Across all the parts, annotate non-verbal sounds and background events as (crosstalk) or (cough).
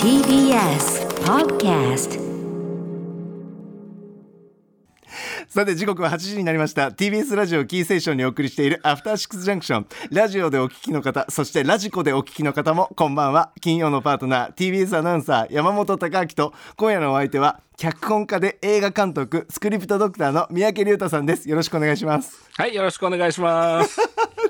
TBS Podcast さて時刻は8時になりました。TBS ラジオキーセーションにお送りしているアフターシックスジャンクションラジオでお聞きの方そしてラジコでお聞きの方もこんばんは。金曜のパートナー TBS アナウンサー山本貴明と今夜のお相手は脚本家で映画監督スクリプトドクターの三宅龍太さんです。よろしくお願いします。はい、よろしくお願いします。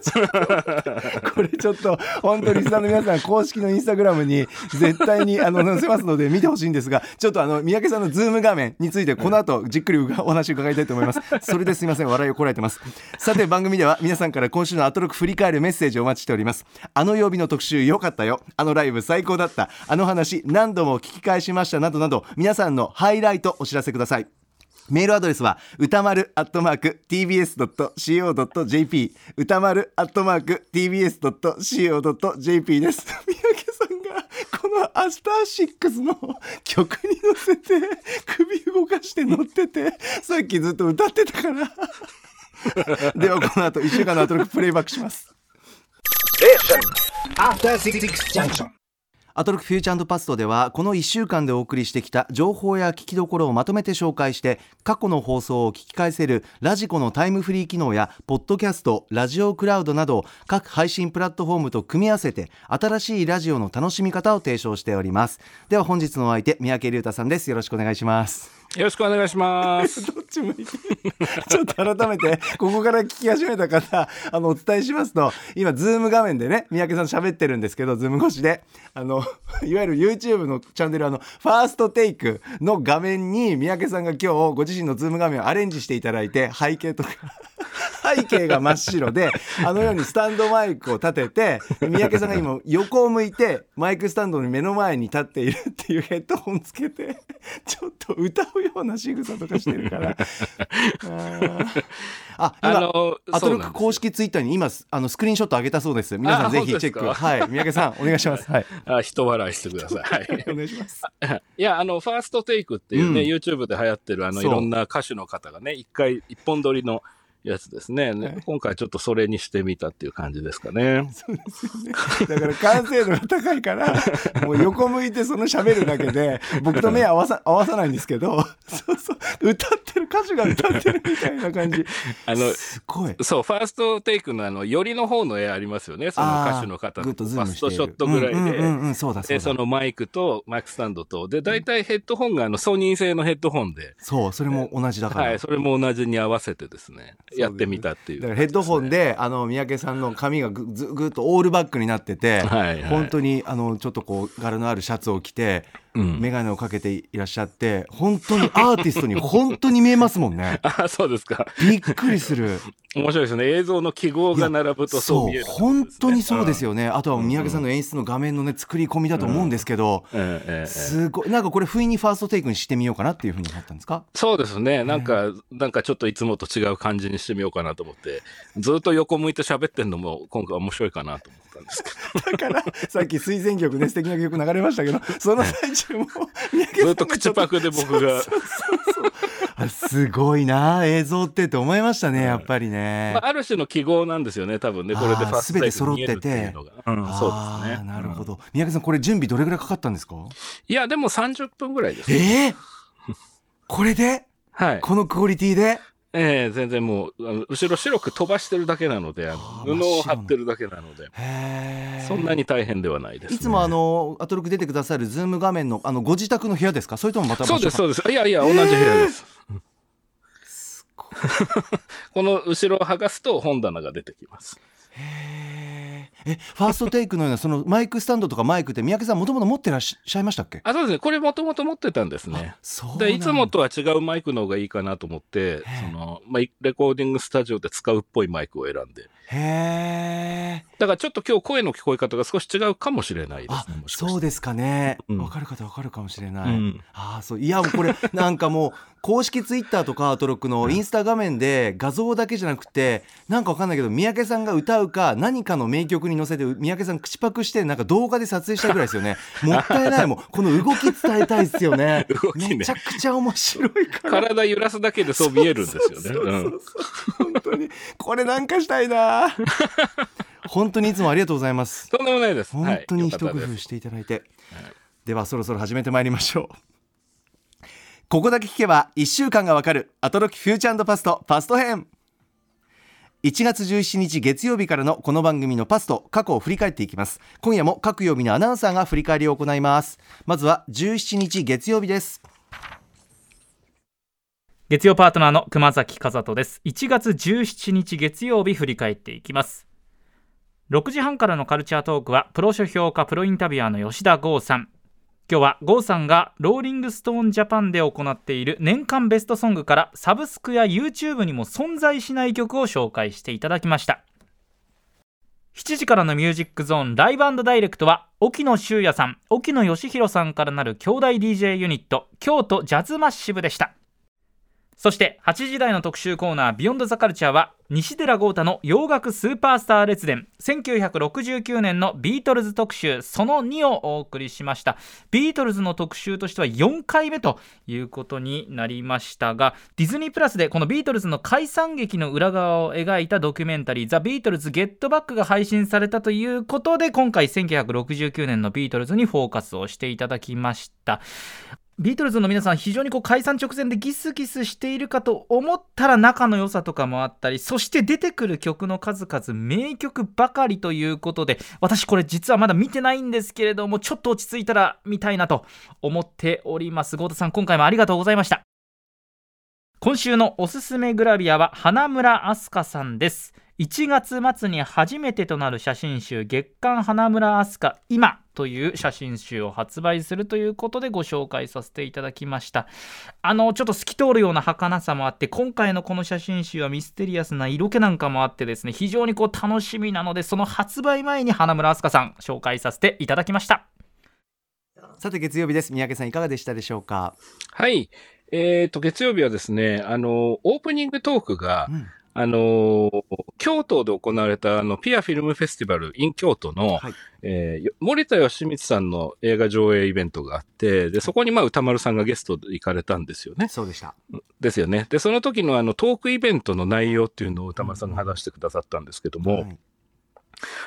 (laughs) これちょっと本当にリスナーの皆さん公式のインスタグラムに絶対にあの載せますので見てほしいんですがちょっとあの三宅さんのズーム画面についてこの後じっくりお話伺いたいと思います。それですいません。笑いをこらえてます。さて番組では皆さんから今週のアトロク振り返るメッセージをお待ちしております。あの曜日の特集良かったよ。あのライブ最高だった。あの話何度も聞き返しました。などなど皆さんのハイライトお知らせください。メールアドレスは歌丸アットマーク tbs.co.jp 歌丸アットマーク tbs.co.jp です。(laughs) 三宅さんがこのアスターシックスの曲に乗せて首動かして乗っててさっきずっと歌ってたから。(laughs) ではこの後1週間のアトロックプレイバックします。After Six Junction. アトロクフューチャーパストではこの1週間でお送りしてきた情報や聞きどころをまとめて紹介して過去の放送を聞き返せるラジコのタイムフリー機能やポッドキャストラジオクラウドなど各配信プラットフォームと組み合わせて新しいラジオの楽しみ方を提唱しております。では本日のお相手三宅隆太さんです。よろしくお願いします。よろしくお願いします。(laughs) どっち向いてる？ちょっと改めてここから聞き始めた方あのお伝えしますと今ズーム画面でね三宅さん喋ってるんですけどズーム越しであのいわゆる YouTube のチャンネルあのファーストテイクの画面に三宅さんが今日ご自身のズーム画面をアレンジしていただいて背景とか (laughs) 背景が真っ白であのようにスタンドマイクを立てて三宅さんが今横を向いてマイクスタンドの目の前に立っているっていうヘッドホンつけてちょっと歌うような仕草とかしてるから。(laughs) あー。あのアトロック公式ツイッターに今あのスクリーンショット上げたそうです。皆さんあぜひチェックはい。三宅さんお願いします。(laughs) はい。あ、人笑いしてください。はい。お願いします。(laughs) いや、あの、ファーストテイクっていうね、うん。YouTube で流行ってる、あの、いろんな歌手の方がね、一回、一本撮りのやつですね。ね今回ちょっとそれにしてみたっていう感じですかね。そうですよね。だから完成度が高いから (laughs) もう横向いてその喋るだけで僕と目合わさ合わさないんですけどそうそう。歌ってる歌手が歌ってるみたいな感じ。(laughs) あの、すごい。そう、ファーストテイクのあの、寄りの方の絵ありますよね。その歌手の方の。ファーストショットぐらいで。うんうんうん。うんそうだそうで、だ。そのマイクとマイクスタンドと、で、大体ヘッドホンがあの、ソニー製のヘッドホンで、そうそれも同じだから、はい、それも同じに合わせてですね、すやってみたっていう。だからヘッドホンであの三宅さんの髪がぐずぐっとオールバックになってて、はいはい本当にあのちょっとこう柄のあるシャツを着て、うん眼鏡をかけていらっしゃって本当にアーティストに本当に見えますもんね。(laughs) あ、そうですか。びっくりする。面白いですね。映像の記号が並ぶとそう見える、本当にそうですよ。よね、あとは三宅さんの演出の画面のね作り込みだと思うんですけど、うん。ええええすごい。なんかこれ不意にファーストテイクにしてみようかなっていうふうに思ったんですか？そうですね。なんか、なんかちょっといつもと違う感じにしてみようかなと思って、ずっと横向いて喋ってんのも今回面白いかなと思ったんですけ (laughs) だからさっき推薦曲ね素敵な曲流れましたけどその最中も。三宅さんど、ずがっと口パクで僕が、あすごいな映像ってって思いましたねやっぱりね、まあ、ある種の記号なんですよね、多分ね。これでファーストテイクに見えるっていうん、そうですね。なるほど。三宅さんこれ準備どれぐらいかかったんですか？いや、でも30分ぐらいです。えー、これで？はい。このクオリティで？ええ全然もう、あの後ろ白く飛ばしてるだけなので、ああのー布を貼ってるだけなので、そんなに大変ではないです、ね。いつもあのアトロク出てくださるズーム画面のあのご自宅の部屋ですか？それともまたそうです、かそうです。いやいや、同じ部屋です。(laughs) この後ろを剥がすと本棚が出てきます。へーえファーストテイクのようなそのマイクスタンドとかマイクって三宅さんもともと持ってらっしゃいましたっけ？あ、そうですね。これもともと持ってたんですね。で、いつもとは違うマイクの方がいいかなと思って、その、まあ、レコーディングスタジオで使うっぽいマイクを選んで。へえだからちょっと今日声の聞こえ方が少し違うかもしれないであすね。もしかして。そうですかね。うん。わかる方わかるかもしれない、うん。ああそういやこれなんかもう公式ツイッターとかアートロックのインスタ画面で画像だけじゃなくてなんかわかんないけど三宅さんが歌うか何かの名曲に乗せて三宅さん口パクしてなんか動画で撮影したいぐらいですよね。(laughs) もったいないもん。この動き伝えたいですよね。動きねめちゃくちゃ面白いから。体揺らすだけでそう見えるんですよね。本当に。これなんかしたいな本当にいつもありがとうございます。とんでもないです。本当に一工夫していただいて、ではそろそろ始めてまいりましょう。ここだけ聞けば1週間がわかるアトロキフューチャーパストパスト編。1月17日月曜日からのこの番組のパスト過去を振り返っていきます。今夜も各曜日のアナウンサーが振り返りを行います。まずは17日月曜日です。月曜パートナーの熊崎和人です。1月17日月曜日振り返っていきます6時半からのカルチャートークはプロ書評家プロインタビュアーの吉田豪さん。今日は豪さんがローリングストーンジャパンで行っている年間ベストソングからサブスクや YouTube にも存在しない曲を紹介していただきました。7時からのミュージックゾーンライブダイレクトは沖野修也さん沖野好洋さんからなる兄弟 DJ ユニット京都ジャズマッシブでした。そして8時台の特集コーナー「ビヨンドザカルチャーは西寺郷太の洋楽スーパースター列伝1969年のビートルズ特集その2をお送りしました。ビートルズの特集としては4回目ということになりましたがディズニープラスでこのビートルズの解散劇の裏側を描いたドキュメンタリー「ザ・ビートルズ・ゲットバック」が配信されたということで今回1969年のビートルズにフォーカスをしていただきました。ビートルズの皆さん非常にこう解散直前でギスギスしているかと思ったら仲の良さとかもあったりそして出てくる曲の数々名曲ばかりということで私これ実はまだ見てないんですけれどもちょっと落ち着いたら見たいなと思っております。豪太さん今回もありがとうございました。今週のおすすめグラビアは花村明日香さんです。1月末に初めてとなる写真集月刊花村明日香今。という写真集を発売するということでご紹介させていただきました。あのちょっと透き通るような儚さもあって今回のこの写真集はミステリアスな色気なんかもあってですね非常にこう楽しみなのでその発売前に花村明日香さん紹介させていただきました。さて月曜日です。三宅さんいかがでしたでしょうか、はい。えっ、と、月曜日はですね、あの、オープニングトークが、うんあの、京都で行われた、あの、ピアフィルムフェスティバル in 京都の、はい。えーよ森田義満さんの映画上映イベントがあって、で、そこにまあ歌丸さんがゲストで行かれたんですよね。そうでした。ですよね。で、その時のあのトークイベントの内容っていうのを歌丸さんが話してくださったんですけども、はい。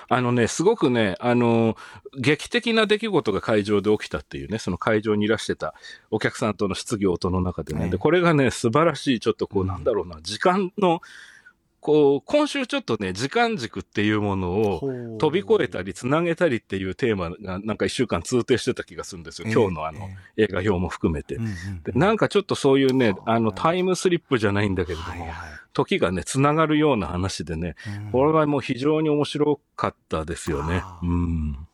あのね、すごくね、あの、劇的な出来事が会場で起きたっていうね、その会場にいらしてたお客さんとの質疑応答の中でね、ねで、これがね、素晴らしい、ちょっとこう、うん。なんだろうな、時間の、こう、今週ちょっとね、時間軸っていうものを飛び越えたり、つなげたりっていうテーマが、なんか一週間通底してた気がするんですよ。ええ今日のあの、え映画表も含めて。なんかちょっとそういうね、あの、はいタイムスリップじゃないんだけれども、はいはい時がね、つながるような話でね、うんこれはもう非常に面白かったですよねあ。うーん。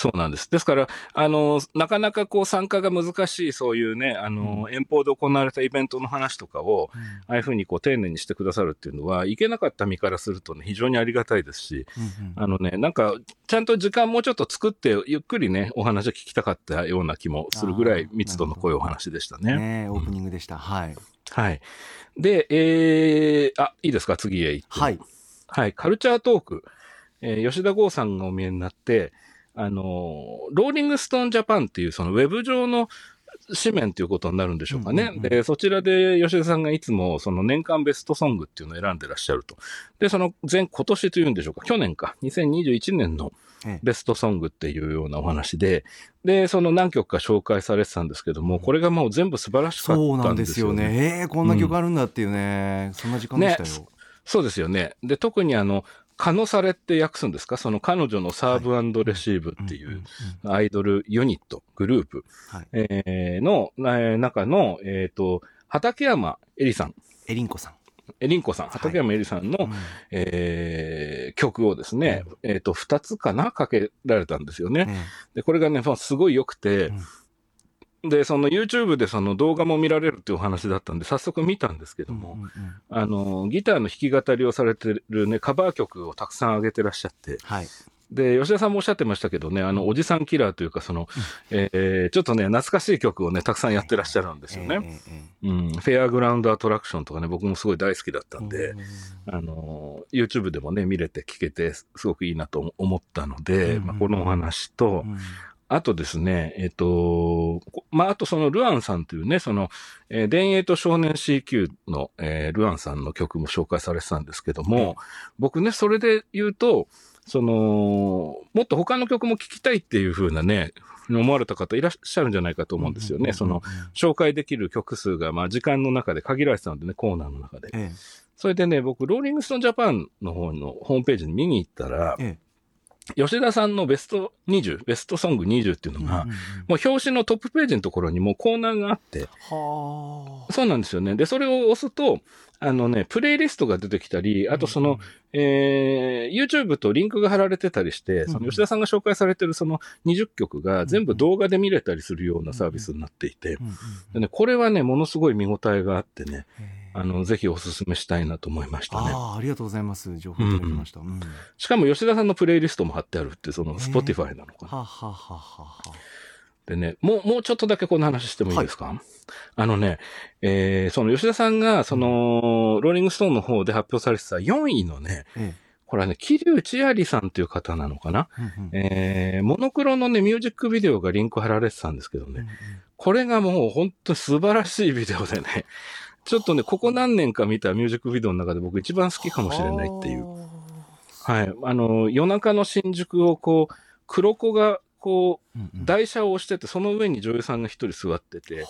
そうなんです。ですから、あの、なかなかこう参加が難しい、そういうね、あの、遠方で行われたイベントの話とかを、うん。ああいうふうにこう丁寧にしてくださるっていうのは、行けなかった身からするとね、非常にありがたいですし、うんうん。あのね、なんか、ちゃんと時間もうちょっと作って、ゆっくりね、お話を聞きたかったような気もするぐらい密度の濃いお話でしたね。ねオープニングでした、はい。はい。で、えー、あ、いいですか、次へ行って。はい。はい、カルチャートーク、えー吉田剛さんがお見えになって、あのーローリングストーンジャパンっていうそのウェブ上の紙面ということになるんでしょうかね。うんうんうんで、そちらで吉田さんがいつもその年間ベストソングっていうのを選んでらっしゃると。で、その前、今年というんでしょうか、去年か、2021年のええ。ベストソングっていうようなお話で、で、その何曲か紹介されてたんですけども、これがもう全部素晴らしかそうなんったんですすよでよね。ね。えー、こんな曲あるんだっていうね、そんな時間でしたよ、そうですよね。で、特にあの、カノサレって訳すんですか？その彼女のサーブレシーブっていんんうアイドルユニット、グループ、はい。えーの、えー中の、えっ、と、畠山エリさん、エリンコさん、えりんこさん、畠山エリさんの、うん。えー曲をですね、えっ、と、二つかな？かけられたんですよね。えで、これがね、まあすごい良くて、で、その YouTube でその動画も見られるっていうお話だったんで、早速見たんですけども、うんうんうん。あの、ギターの弾き語りをされてるね、カバー曲をたくさん上げてらっしゃって、はい。で、吉田さんもおっしゃってましたけどね、あの、おじさんキラーというか、その、えーちょっとね、懐かしい曲をね、たくさんやってらっしゃるんですよね。うん、フェアグラウンドアトラクションとかね、僕もすごい大好きだったんで、うんあの、YouTube でもね、見れて聞けて、すごくいいなと思ったので、うんまあ、このお話と、うんあとですね、えっ、と、こまあ、あとそのルアンさんというね、その、えー、田園と少年 CQ の、えールアンさんの曲も紹介されてたんですけども、僕ね、それで言うと、その、もっと他の曲も聴きたいっていう風なね、思われた方いらっしゃるんじゃないかと思うんですよね。その、紹介できる曲数が、まあ、時間の中で限られてたのでね、コーナーの中で。えそれでね、僕、ローリングストーンジャパンの方のホームページに見に行ったら、ええ吉田さんのベスト20、ベストソング20っていうのが、うんうんうん。もう表紙のトップページのところにもうコーナーがあって、はあ。そうなんですよね。で、それを押すと、あのね、プレイリストが出てきたり、あとその、えー YouTube とリンクが貼られてたりして、その吉田さんが紹介されてるその20曲が全部動画で見れたりするようなサービスになっていて、うんうんでね、これはね、ものすごい見応えがあってね、あの、ぜひお勧めしたいなと思いましたね。ああ、ありがとうございます。情報いただきました。うん。しかも吉田さんのプレイリストも貼ってあるって、その、へえ Spotify なのかな。はあ、はあはあはでね、もう、もうちょっとだけこの話してもいいですか、あのね、えーその吉田さんが、その、ローリングストーンの方で発表されてた4位のね、えこれはね、桐生千有さんっていう方なのかな、えうんうん。えーモノクロのね、ミュージックビデオがリンク貼られてたんですけどね、うんうん。これがもう本当に素晴らしいビデオでね、ちょっとね、ここ何年か見たミュージックビデオの中で僕一番好きかもしれないっていう。ははい。あの、夜中の新宿をこう、黒子がこあうんううん。台車を押してて、その上に女優さんが一人座ってて、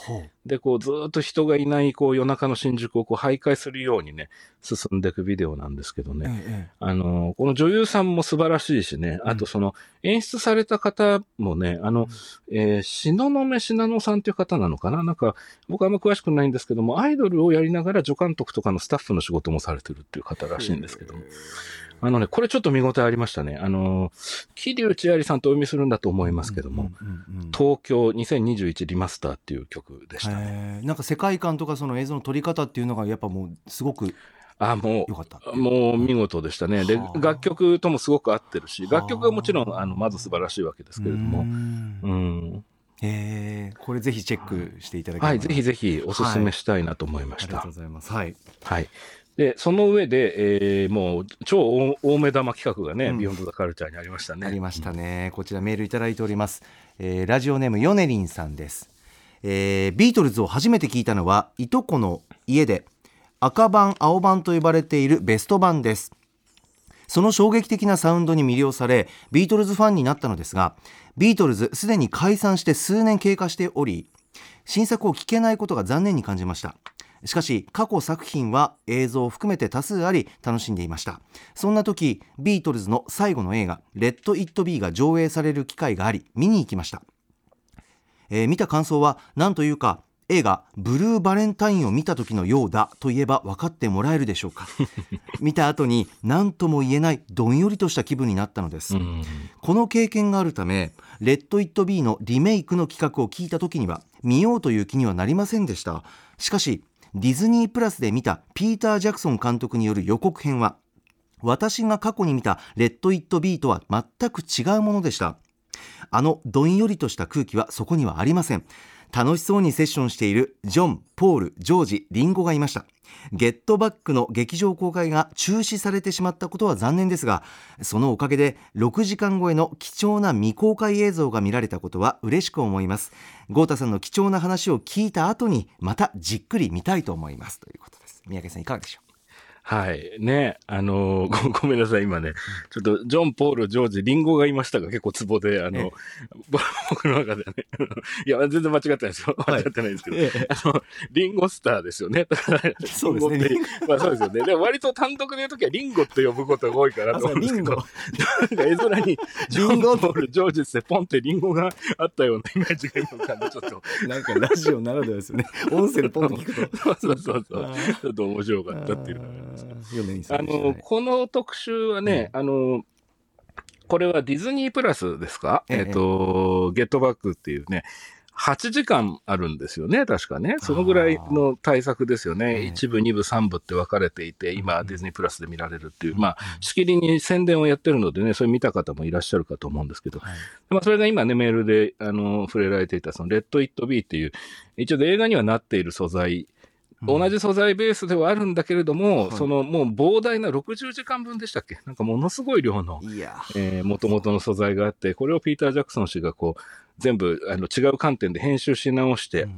で、こう、ずーっと人がいない、こう、夜中の新宿をこう、徘徊するようにね、進んでいくビデオなんですけどね。ええあの、この女優さんも素晴らしいしね、あとその、演出された方もね、あの、えー、篠宮信乃さんっていう方なのかな？なんか、僕はあんま詳しくないんですけども、アイドルをやりながら助監督とかのスタッフの仕事もされてるっていう方らしいんですけども。あのね、これちょっと見応えありましたね。あの、桐生千有さんとお読みするんだと思いますけども、うんうんうんうん東京2021リマスターっていう曲でしたね。なんか世界観とかその映像の撮り方っていうのがやっぱもうすごくあ、も良かった。う、もう見事でしたね。では、あ楽曲ともすごく合ってるし、はあ楽曲はもちろん、あの、まず素晴らしいわけですけれどうも。んうん。へえこれぜひチェックしていただければはい、ぜひぜひおすすめしたいなと思いましたありがとう。ございます。はい。はい。で、その上で、えーもう、超大大目玉企画がね、うんビヨンドザカルチャーにありましたね。ありましたね。こちらメールいただいております。えーラジオネームヨネリンさんです。えービートルズを初めて聞いたのはいとこの家で赤版青版と呼ばれているベスト版です。その衝撃的なサウンドに魅了されビートルズファンになったのですがビートルズすでに解散して数年経過しており新作を聴けないことが残念に感じましたしかし過去作品は映像を含めて多数あり楽しんでいました。そんな時ビートルズの最後の映画「レッド・イット・ビー」が上映される機会があり見に行きました、えー見た感想は何というか映画「ブルーバレンタイン」を見た時のようだと言えば分かってもらえるでしょうか。(laughs) 見た後に何とも言えないどんよりとした気分になったのです、うん。この経験があるため「レッド・イット・ビー」のリメイクの企画を聞いた時には見ようという気にはなりませんでした。しかしディズニープラスで見たピーター・ジャクソン監督による予告編は私が過去に見た「レッド・イット・ビー」とは全く違うものでした。あのどんよりとした空気はそこにはありません。楽しそうにセッションしているジョン、ポール、ジョージ、リンゴがいました。ゲットバックの劇場公開が中止されてしまったことは残念ですがそのおかげで6時間超えの貴重な未公開映像が見られたことは嬉しく思います。豪太さんの貴重な話を聞いた後にまたじっくり見たいと思います。ということです。三宅さんいかがでしょう？はい。ね、あのーご、(laughs) ごめんなさい、今ね。ちょっと、ジョン、ポール、ジョージ、リンゴがいましたが、結構ツボで、あええ。の、ぼ僕の中ではね。(laughs) いや、全然間違ってないですよ。間はい。違ってないですけど。ええ。あの、リンゴスターですよね。そうですね。まあそうですよね。でも割と単独で言うときはリンゴって呼ぶことが多いかなと思うんですけど、あ (laughs) なんか絵面に、ジョン、ポール、ジョージってポンってリンゴがあったようなイメージが今浮かちょっと、うなんかラジオならではですよね。音声でポンと聞くと。そうそうそう。ちょっと面白かったっていうあの、この特集はね、あの、これはディズニープラスですか？ええ。えっ、と、ゲットバックっていうね、8時間あるんですよね、確かね。そのぐらいの対策ですよええ。ね。1部、2部、3部って分かれていて、今、ディズニープラスで見られるっていう、まあ、しきりに宣伝をやってるのでね、それ見た方もいらっしゃるかと思うんですけど、はい。まあ、それが今ね、メールで、あの、触れられていた、その、レッド・イット・ビーっていう、一応映画にはなっている素材、同じ素材ベースではあるんだけれども、はい。そのもう膨大な60時間分でしたっけ？なんかものすごい量の、えー、元々の素材があって、これをピーター・ジャクソン氏がこう、全部あの違う観点で編集し直して、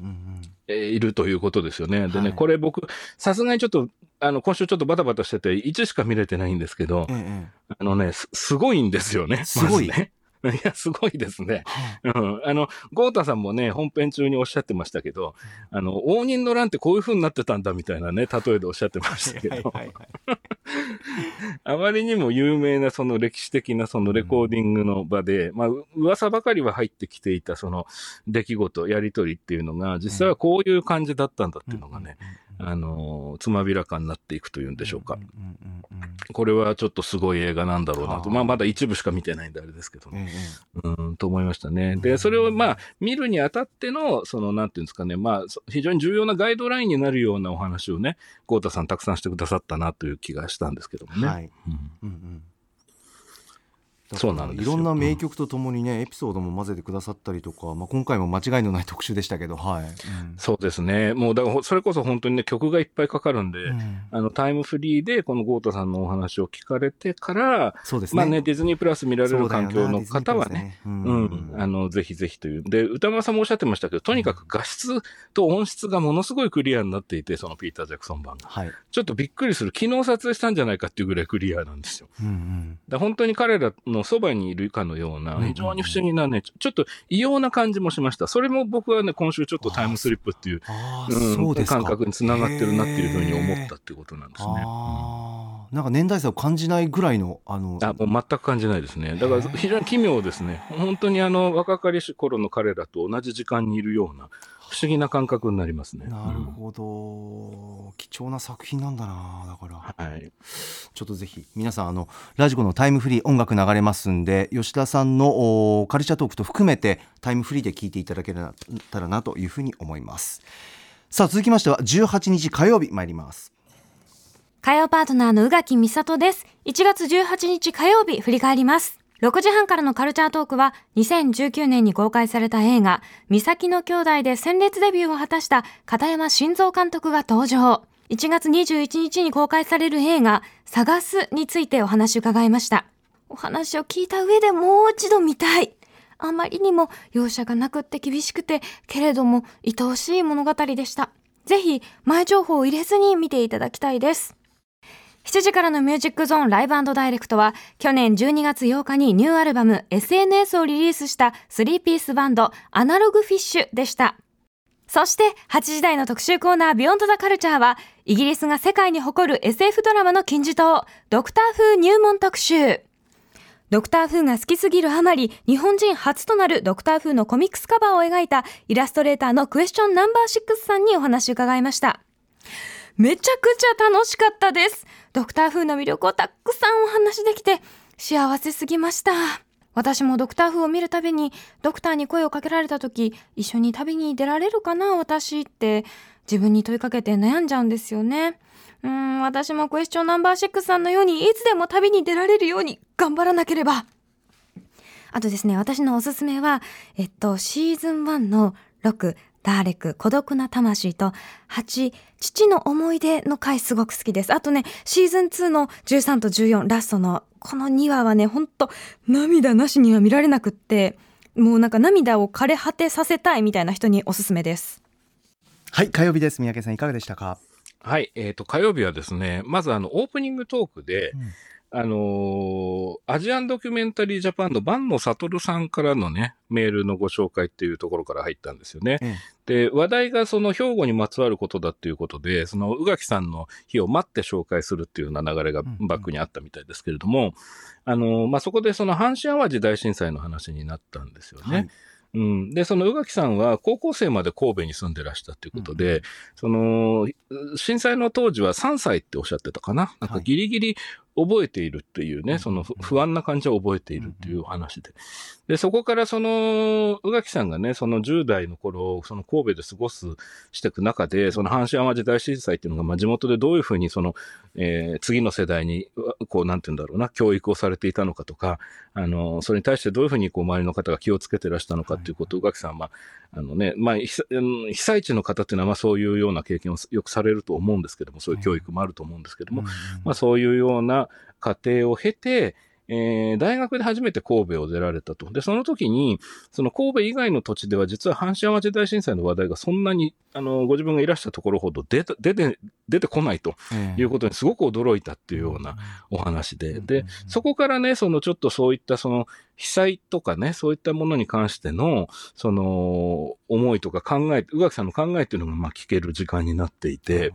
いるということですよね。でね、はい。これ僕、さすがにちょっと、あの、今週ちょっとバタバタしてて、1しか見れてないんですけど、うんええ。あのね、すすごいんですよね。すごい。まずね。(laughs) いや、すごいですね。ええうん。あの、ゴータさんもね、本編中におっしゃってましたけど、あの、応仁の乱ってこういう風になってたんだみたいなね、例えでおっしゃってましたけど、はいはいはい (laughs) あまりにも有名なその歴史的なそのレコーディングの場で、まあ、う噂ばかりは入ってきていたその出来事、やりとりっていうのが、実際はこういう感じだったんだっていうのがね、あの、つまびらかになっていくというんでしょうか。これはちょっとすごい映画なんだろうなと。はあまあ、まだ一部しか見てないんであれですけどね。ええうん、と思いましたね。で、うんそれをまあ、見るにあたっての、その、なんていうんですかね、まあ、そ非常に重要なガイドラインになるようなお話をね、豪太さんたくさんしてくださったなという気がしたんですけどもね。はいうんうんうんそうなんですよいろんな名曲とともにね、エピソードも混ぜてくださったりとか、まあ、今回も間違いのない特集でしたけど、はい。うんそうですね。もう、だからほ、それこそ本当にね、曲がいっぱいかかるんで、うんあの、タイムフリーで、この豪太さんのお話を聞かれてから、そうですね。まあね、ディズニープラス見られる環境の方はね、、ぜひぜひという。で、歌丸さんもおっしゃってましたけど、とにかく画質と音質がものすごいクリアになっていて、そのピーター・ジャクソン版が。はい。ちょっとびっくりする。昨日撮影したんじゃないかっていうぐらいクリアなんですよ。うんうんだ本当に彼らのそばにいるかのような、非常に不思議なね、ちょっと異様な感じもしました。それも僕はね、今週ちょっとタイムスリップっていう、うん。感覚につながってるなっていうふうに思ったっていうことなんですね。なんか年代差を感じないぐらいの、あの、あもう全く感じないですね。だから非常に奇妙ですね。本当にあの若かりし頃の彼らと同じ時間にいるような不思議な感覚になりますね。なるほど、貴重な作品なんだなだからうんはい。ちょっとぜひ皆さんあのラジコのタイムフリー音楽流れますんで吉田さんのおカルチャートークと含めてタイムフリーで聞いていただけたらなというふうに思いますさあ続きましては18日火曜日参ります火曜パートナーの宇垣美里です。1月18日火曜日振り返ります。6時半からのカルチャートークは2019年に公開された映画、三崎の兄弟で鮮烈デビューを果たした片山晋三監督が登場。1月21日に公開される映画、探すについてお話を伺いました。お話を聞いた上でもう一度見たい。あまりにも容赦がなくって厳しくて、けれども愛おしい物語でした。ぜひ前情報を入れずに見ていただきたいです。7時からのミュージックゾーンライブダイレクトは去年12月8日にニューアルバム SNS をリリースした3ピースバンドアナログフィッシュでした。そして8時台の特集コーナービヨンドザカルチャーはイギリスが世界に誇る SF ドラマの金字塔ドクター風入門特集。ドクター風が好きすぎるあまり日本人初となるドクター風のコミックスカバーを描いたイラストレーターのクエスチョンナンバー6さんにお話を伺いました。めちゃくちゃ楽しかったです。ドクター風の魅力をたくさんお話できて幸せすぎました。私もドクター風を見るたびにドクターに声をかけられた時一緒に旅に出られるかな私って自分に問いかけて悩んじゃうんですよね。うん、私もクエスチョンナンバー6さんのようにいつでも旅に出られるように頑張らなければ。あとですね、私のおすすめは、えっと、シーズン1の6、ダーレク、孤独な魂と、8、父の思い出の回すごく好きです。あとね、シーズン2の13と14、ラストの、この2話はね、ほんと、涙なしには見られなくって、もうなんか涙を枯れ果てさせたいみたいな人におすすめです。はい火曜日です三宅さんいかがでしたか？はい。えっ、と、火曜日はですね、まずあの、オープニングトークで、あのーアジアンドキュメンタリージャパンの万野悟さんからのね、メールのご紹介っていうところから入ったんですよね。えで、話題がその兵庫にまつわることだっていうことで、その宇垣さんの日を待って紹介するっていうような流れがうんうんバックにあったみたいですけれども、あのーまあ、そこでその阪神淡路大震災の話になったんですよね。はいうん。で、その宇垣さんは高校生まで神戸に住んでらしたということで、その、震災の当時は3歳っておっしゃってたかな。なんかギリギリ覚えているっていうね、うん。その不不安な感じを覚えているっていうお話で。で、そこからその、宇垣さんがね、その10代の頃、その神戸で過ごす、していく中で、その阪神淡路大震災っていうのが、まあ地元でどういうふうにその、えー次の世代に、こう、なんて言うんだろうな、教育をされていたのかとか、あの、それに対してどういうふうにこう、周りの方が気をつけてらしたのかっていうことを、宇垣さんは、まあ、あのね、まあ、被災地の方っていうのは、まあ、そういうような経験をよくされると思うんですけども、そういう教育もあると思うんですけども、まあ、そういうような過程を経て、えー大学で初めて神戸を出られたと。で、その時に、その神戸以外の土地では実は阪神淡路大震災の話題がそんなに、あの、ご自分がいらしたところほど出て、出て、出てこないと。ええ。いうことにすごく驚いたっていうようなお話で。でそこからね、そのちょっとそういったその被災とかね、そういったものに関しての、その思いとか考え、宇垣さんの考えっていうのがまあ聞ける時間になっていて、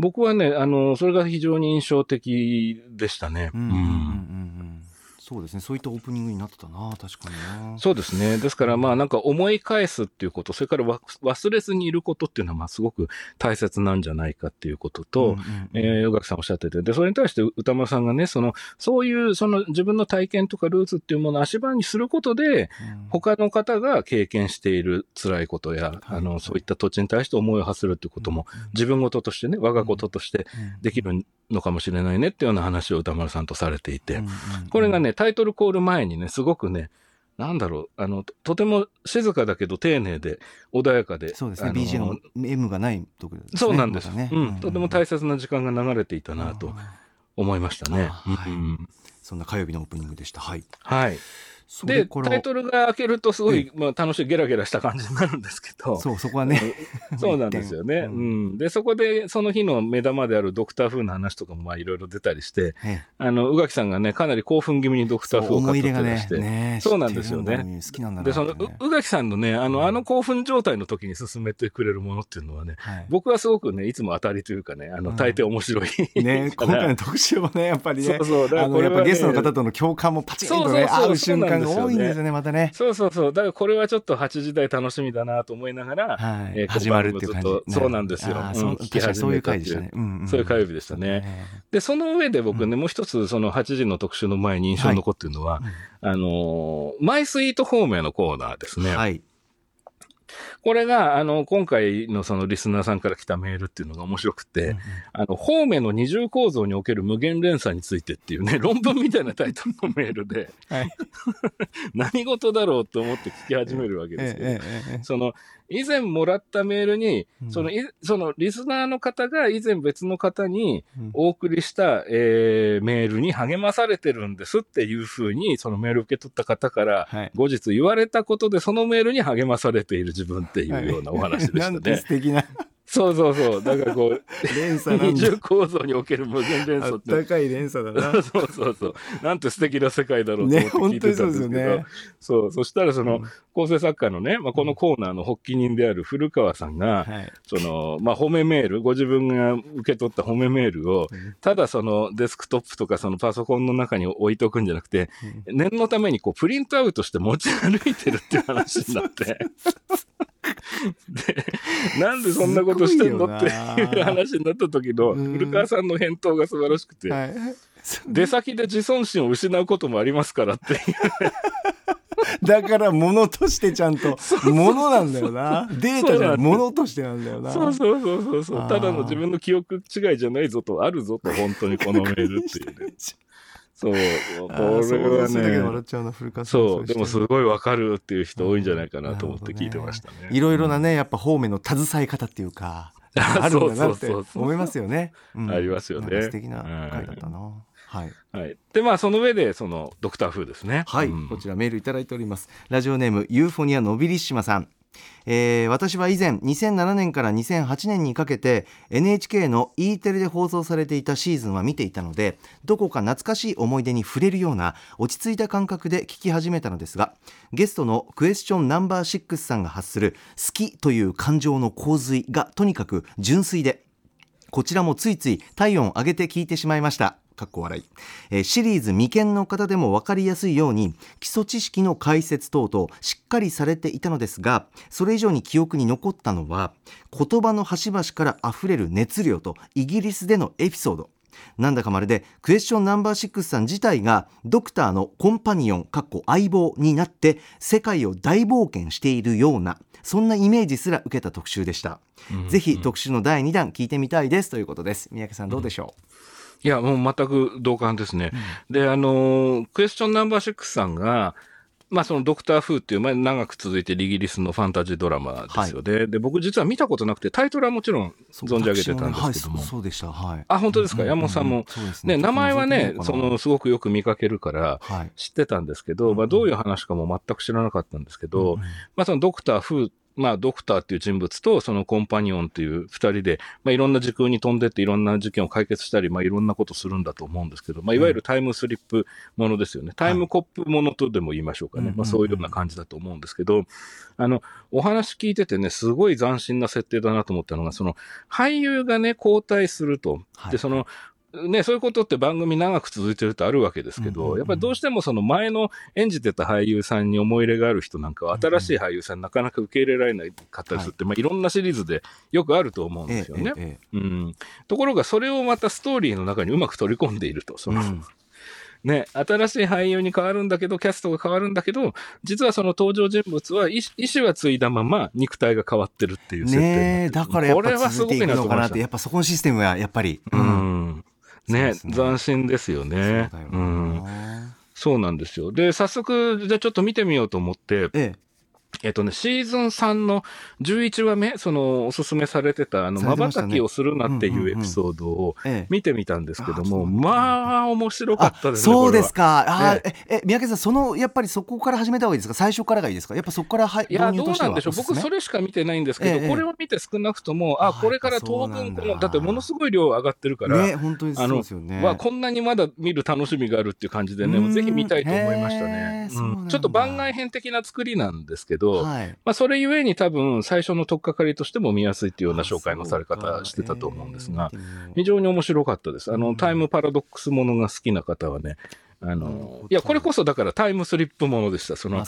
僕はね、あの、それが非常に印象的でしたね。うんうんそうですね。そういったオープニングになってたな確かになそうですね。ですから、まあなんか思い返すっていうこと、それからわ忘れずにいることっていうのは、まあすごく大切なんじゃないかっていうことと、宇垣さんおっしゃってて、で、それに対して歌丸さんがね、その、そういう、その自分の体験とかルーツっていうものを足場にすることで、うん。他の方が経験している辛いことや、はい。あの、そういった土地に対して思いを発するっていうことも、自分事としてね、我がこととしてできるのかもしれないねっていうような話を歌丸さんとされていて、うんうん。これがね、タイトルコール前にね、すごくね、なんだろう、あの、ととても静かだけど丁寧で、穏やかで。そうですね BGM がないところですねそうなんです。ねうん。とても大切な時間が流れていたなと思いましたね。あはいうんそんな火曜日のオープニングでしたはいはい。で、タイトルが開けるとすごい、まあ、楽しいゲラゲラした感じになるんですけど。そうそこはね。(laughs) そうなんですよね。う (laughs) うん。ん。で、そこで、その日の目玉であるドクター風の話とかも、まあ、いろいろ出たりして、ええ。あの、宇垣さんがね、かなり興奮気味にドクター風を語って思い入れがらして。そうなんですよね。好きなんだなで、その、宇垣さんのね、あの、あの興奮状態の時に進めてくれるものっていうのはね、はい。僕はすごくね、いつも当たりというかね、あの、うん。大抵面白い。ね、(laughs) 今回の特集もね、やっぱりね、そうそう。だからこれはねぱゲストの方との共感もパチンとね、そうそうそう合う瞬間が多いんですよね、またね。そうそうそう。だからこれはちょっと8時台楽しみだなと思いながら、はいえー始まるっていう感じそうなんですよううん聞き確かにそういう回でしたね。うんんそういう火曜日でしたね。で、その上で僕ね、もう一つ、その8時の特集の前に印象に残ってるのは、あのーマイスイート方面のコーナーですね。はい。これが、あの、今回のそのリスナーさんから来たメールっていうのが面白くて、あの、方面の二重構造における無限連鎖についてっていうね、(laughs) 論文みたいなタイトルのメールで、はい。(laughs) 何事だろうと思って聞き始めるわけですけど、えええ。その、以前もらったメールに、うん。その、いその、リスナーの方が以前別の方にうん。お送りした、えーメールに励まされてるんですっていうふうに、そのメールを受け取った方から、はい。後日言われたことで、そのメールに励まされている自分っていうようなお話でした (laughs) なんてね。素敵なそうそうそう。だからこう、連鎖二重。構造における無限連鎖って。たかい連鎖だな。そうそうそう。なんて素敵な世界だろうとね、思って聞いてたんですけど。本当にそうねそう。そしたらその、うん構成作家のね、まあ、このコーナーの発起人である古川さんが、はい。その、まあ、褒めメール、ご自分が受け取った褒めメールを、ただそのデスクトップとかそのパソコンの中に置いとくんじゃなくて、念のためにこうプリントアウトして持ち歩いてるっていう話になって。(laughs) で、なんでそんなことしてんのっていう話になった時のうん古川さんの返答が素晴らしくて、はい。出先で自尊心を失うこともありますからっていう。だから物としてちゃんと物なんだよな。データじゃ物としてなんだよな。そうそうそうそうそう。ただの自分の記憶違いじゃないぞと、あるぞと、本当にこのメールっていうね。(laughs) そう。これはね。そう。でもすいごいわかるっていう人多いんじゃないかなと思って聞いてましたね。いろいろなね、やっぱ方面の携え方っていうか、ああるんだなって思いますよね。うんありますよね素敵な回だったな。はい。はい。で、まあ、その上で、その、ドクター風ですね。はい、うんこちらメールいただいております。ラジオネームユーフォニアノビリッシマさん。えー私は以前2007年から2008年にかけて NHK の E テレで放送されていたシーズンは見ていたのでどこか懐かしい思い出に触れるような落ち着いた感覚で聞き始めたのですがゲストのクエスチョンナンバー6さんが発する好きという感情の洪水がとにかく純粋でこちらもついつい体温を上げて聞いてしまいました。かっこ笑い、えーシリーズ未見の方でも分かりやすいように基礎知識の解説等々しっかりされていたのですがそれ以上に記憶に残ったのは言葉の端々から溢れる熱量とイギリスでのエピソード。なんだかまるでクエスチョンナンバー6さん自体がドクターのコンパニオンかっこ相棒になって世界を大冒険しているようなそんなイメージすら受けた特集でした、ぜひ特集の第2弾聞いてみたいです。ということです。三宅さんどうでしょいや、もう全く同感ですね。で、あのークエスチョンナンバー6さんが、まあそのドクター・フーっていう、まあ長く続いてるイギリスのファンタジードラマですよね。で、僕実は見たことなくて、タイトルはもちろん存じ上げてたんですけども。はい、そうでした。はい。あ、本当ですか、山本さんも。ね、名前はね、その、すごくよく見かけるから、知ってたんですけど、まあどういう話かも全く知らなかったんですけど、まあそのドクター・フーまあ、ドクターっていう人物と、そのコンパニオンっていう二人で、まあ、いろんな時空に飛んでって、いろんな事件を解決したり、まあ、いろんなことするんだと思うんですけど、まあ、いわゆるタイムスリップものですよね。タイムコップものとでも言いましょうかね。まあ、そういうような感じだと思うんですけど、あの、お話聞いててね、すごい斬新な設定だなと思ったのが、その、俳優がね、交代すると。で、その、ね、そういうことって番組長く続いてるとあるわけですけど、やっぱりどうしてもその前の演じてた俳優さんに思い入れがある人なんかは、新しい俳優さんなかなか受け入れられないかったりするって、まあいろんなシリーズでよくあると思うんですよね。うん。ところがそれをまたストーリーの中にうまく取り込んでいると。その、ね、新しい俳優に変わるんだけど、キャストが変わるんだけど、実はその登場人物は意思は継いだまま肉体が変わってるっていう設定ねだからやっぱ続いていくのかなって、やっぱそこのシステムはやっぱり。うんね、斬新ですよね。ううん。そうなんですよ。で、早速、じゃあちょっと見てみようと思って、ええ、えっとね、シーズン3の11話目、その、おすすめされてた、あの、瞬きをするなっていうエピソードを見てみたんですけども、まあ、面白かったですね。そうですか。あ、え、え、三宅さん、その、やっぱりそこから始めた方がいいですか？最初からがいいですか？やっぱそこからはいいや、どうなんでしょう。僕、それしか見てないんですけど、これを見て少なくとも、あ、これから当分、この、だ。ってものすごい量上がってるから、ね、本当にそうですよね。まあ、こんなにまだ見る楽しみがあるっていう感じでね、ぜひ見たいと思いましたね。ちょっと番外編的な作りなんですけど、まあ、それゆえに多分最初の取っかかりとしても見やすいっていうような紹介のされ方してたと思うんですが、非常に面白かったです。あの、タイムパラドックスものが好きな方はね、あの、いや、これこそだからタイムスリップものでした。その、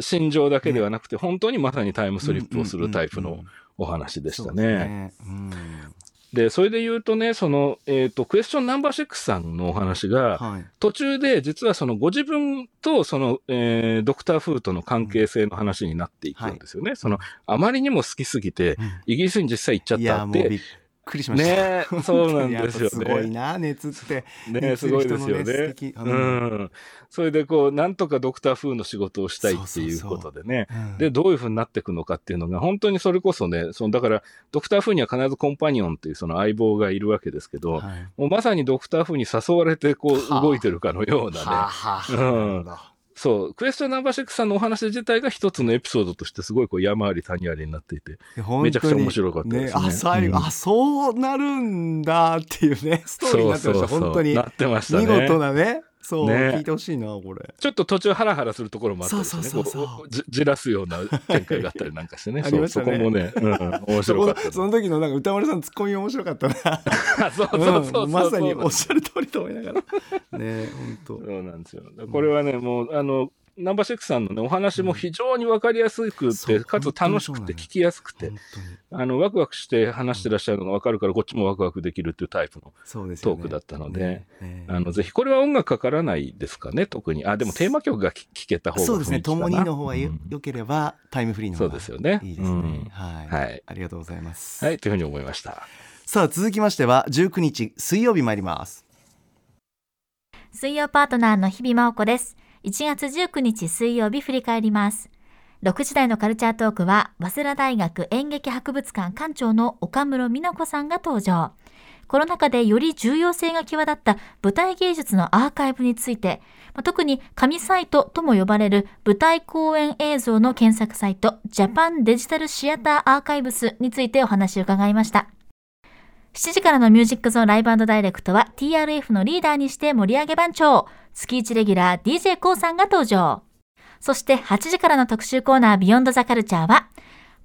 心情だけではなくて、本当にまさにタイムスリップをするタイプのお話でしたね。で、それで言うとね、その、えっ、ー、と、クエスチョンナンバー6さんのお話が、はい、途中で実はそのご自分とその、えー、ドクター・フーとの関係性の話になっていくんですよね。はい、その、あまりにも好きすぎて、うん、イギリスに実際行っちゃったって。くりしました。ねそうなんですよね。すごいな、熱って。ねすごいですよね。うん。それでこう、なんとかドクター風の仕事をしたいっていうことでね。で、どういう風になっていくのかっていうのが、本当にそれこそね、その、だから、ドクター風には必ずコンパニオンっていうその相棒がいるわけですけど、はい、もうまさにドクター風に誘われてこう、動いてるかのようなね。はあ、うん。そう、クエスチョンナンバー6さんのお話自体が一つのエピソードとしてすごいこう山あり谷ありになっていて、めちゃくちゃ面白かったですね。ねあ、最後、うん、あ、そうなるんだっていうね、ストーリーになってました、そうそうそう本当に。なってましたね。見事なね。そう、ね、聞いてほしいな、これ。ちょっと途中ハラハラするところもあったりしてね、そうそうそうじじらすような展開があったりなんかしてね。(laughs) ありましたねそこもね、うん、面白かった。その時のなんか歌丸さんのツッコミ面白かったな。(laughs) そうそうそうそう、うん、まさにおっしゃる通りと思いながら。ね本当。そうなんですよ。これはね、もう、あの、ナンバーシックスさんのね、お話も非常にわかりやすくて、かつ楽しくて聞きやすくて、あの、ワクワクして話してらっしゃるのがわかるから、こっちもワクワクできるっていうタイプのトークだったので、あの、ぜひ、これは音楽かからないですかね、特に。あ、でもテーマ曲が聴けた方がそうですね、共にの方がよ、よければ、タイムフリーの方がそうですよね。いいですね。はい。ありがとうございます。はい、というふうに思いました。さあ、続きましては、19日水曜日参ります。水曜パートナーの日々真央子です。1月19日水曜日振り返ります。6時台のカルチャートークは、早稲田大学演劇博物館館長の岡室美奈子さんが登場。コロナ禍でより重要性が際立った舞台芸術のアーカイブについて、特に紙サイトとも呼ばれる舞台公演映像の検索サイト、ジャパンデジタルシアターアーカイブスについてお話を伺いました。7時からのミュージックゾーンライブダイレクトは TRF のリーダーにして盛り上げ番長、月1レギュラー DJ コウさんが登場。そして8時からの特集コーナービヨンドザカルチャーは、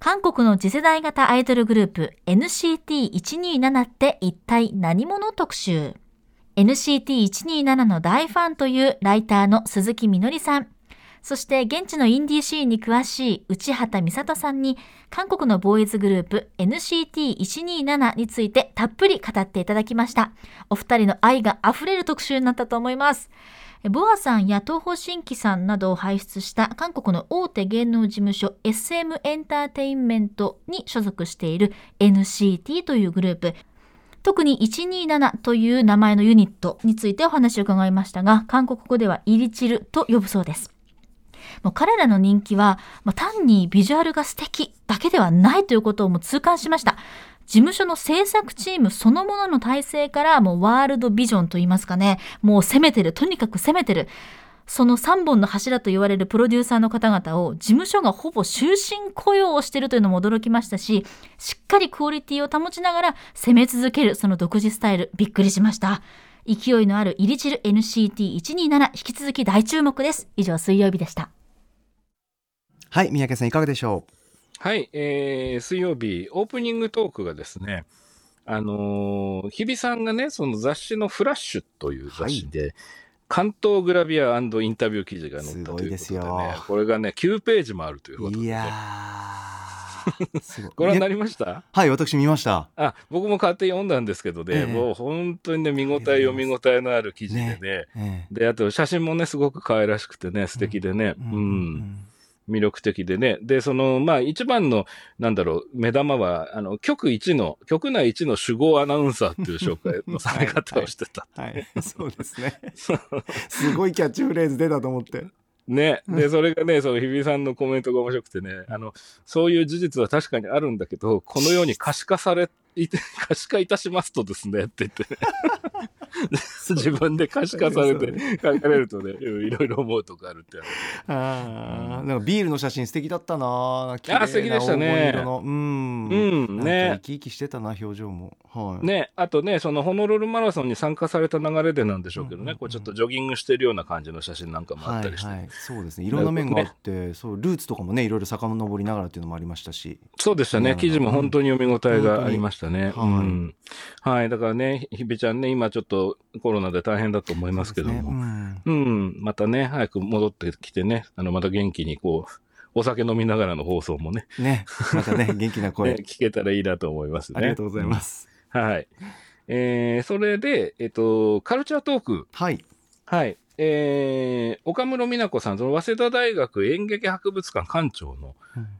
韓国の次世代型アイドルグループ NCT127 って一体何者特集。NCT127 の大ファンというライターの鈴木みのりさん。そして現地のインディーシーンに詳しい内畑美里さんに韓国のボーイズグループ NCT127 についてたっぷり語っていただきました。お二人の愛が溢れる特集になったと思います。ボアさんや東方神起さんなどを輩出した韓国の大手芸能事務所 SM エンターテインメントに所属している NCT というグループ。特に127という名前のユニットについてお話を伺いましたが、韓国語ではイリチルと呼ぶそうです。もう彼らの人気は、まあ、単にビジュアルが素敵だけではないということをもう痛感しました。事務所の制作チームそのものの体制からもうワールドビジョンといいますかね、もう攻めてる、とにかく攻めてる。その3本の柱と言われるプロデューサーの方々を事務所がほぼ終身雇用をしているというのも驚きましたし、しっかりクオリティを保ちながら攻め続けるその独自スタイル、びっくりしました。勢いのあるイリチル NCT127 引き続き大注目です。以上水曜日でした。はい三宅さんいかがでしょはい、えー、水曜日、オープニングトークがですね、あのー日比さんがね、その雑誌のフラッシュという雑誌で、関東グラビアインタビュー記事が載ったということでねすよ、これがね、9ページもあるということで、ね。ういやー (laughs) すご覧になりました？はい私見ました。あ、僕も買って読んだんですけどね、ええ。もう本当にね、見応え、読み応えのある記事でね、ええ。で、あと写真もね、すごく可愛らしくてね、素敵でね、うん、魅力的でね。で、その、まあ、一番の、なんだろう、目玉は、あの、局一の、局内一の主語アナウンサーっていう紹介のされ方をしてた。はいそうですね (laughs) すごいキャッチフレーズ出たと思ってね。で、それがね、その日比さんのコメントが面白くてね、あの、そういう事実は確かにあるんだけど、このように可視化され (laughs) 可視化いたしますとですね、って言ってね。(laughs) 自分で可視化されて書かれるとね、いろいろ思うとこあるって。ああ、なんかビールの写真素敵だったな。綺麗なあ素敵でしたね。黄金色の。うん。うんね。か生き生きしてたな表情も。はい。。ね、あとね、そのホノルルマラソンに参加された流れでなんでしょうけどね、うん。うんうんこうちょっとジョギングしてるような感じの写真なんかもあはいったりして、はい、そうですね。いろんな面があって、そうルーツとかもねいろいろ遡りながらっていうのもありましたし。そうでしたね、記事も本当に読み応えがありましたね。本当に。うん。はい、だからね、ひびちゃんね、今ちょっとコロナで大変だと思いますけどねも、うんうん、またね、早く戻ってきてね、あのまた元気にこう、お酒飲みながらの放送もね、ねまたね (laughs) 元気な声、ね聞けたらいいなと思いますね。ありがとうございます、うん。はい。えー、それで、えっと、カルチャートーク。はいはい。えー、岡室美奈子さん、その早稲田大学演劇博物館館長の、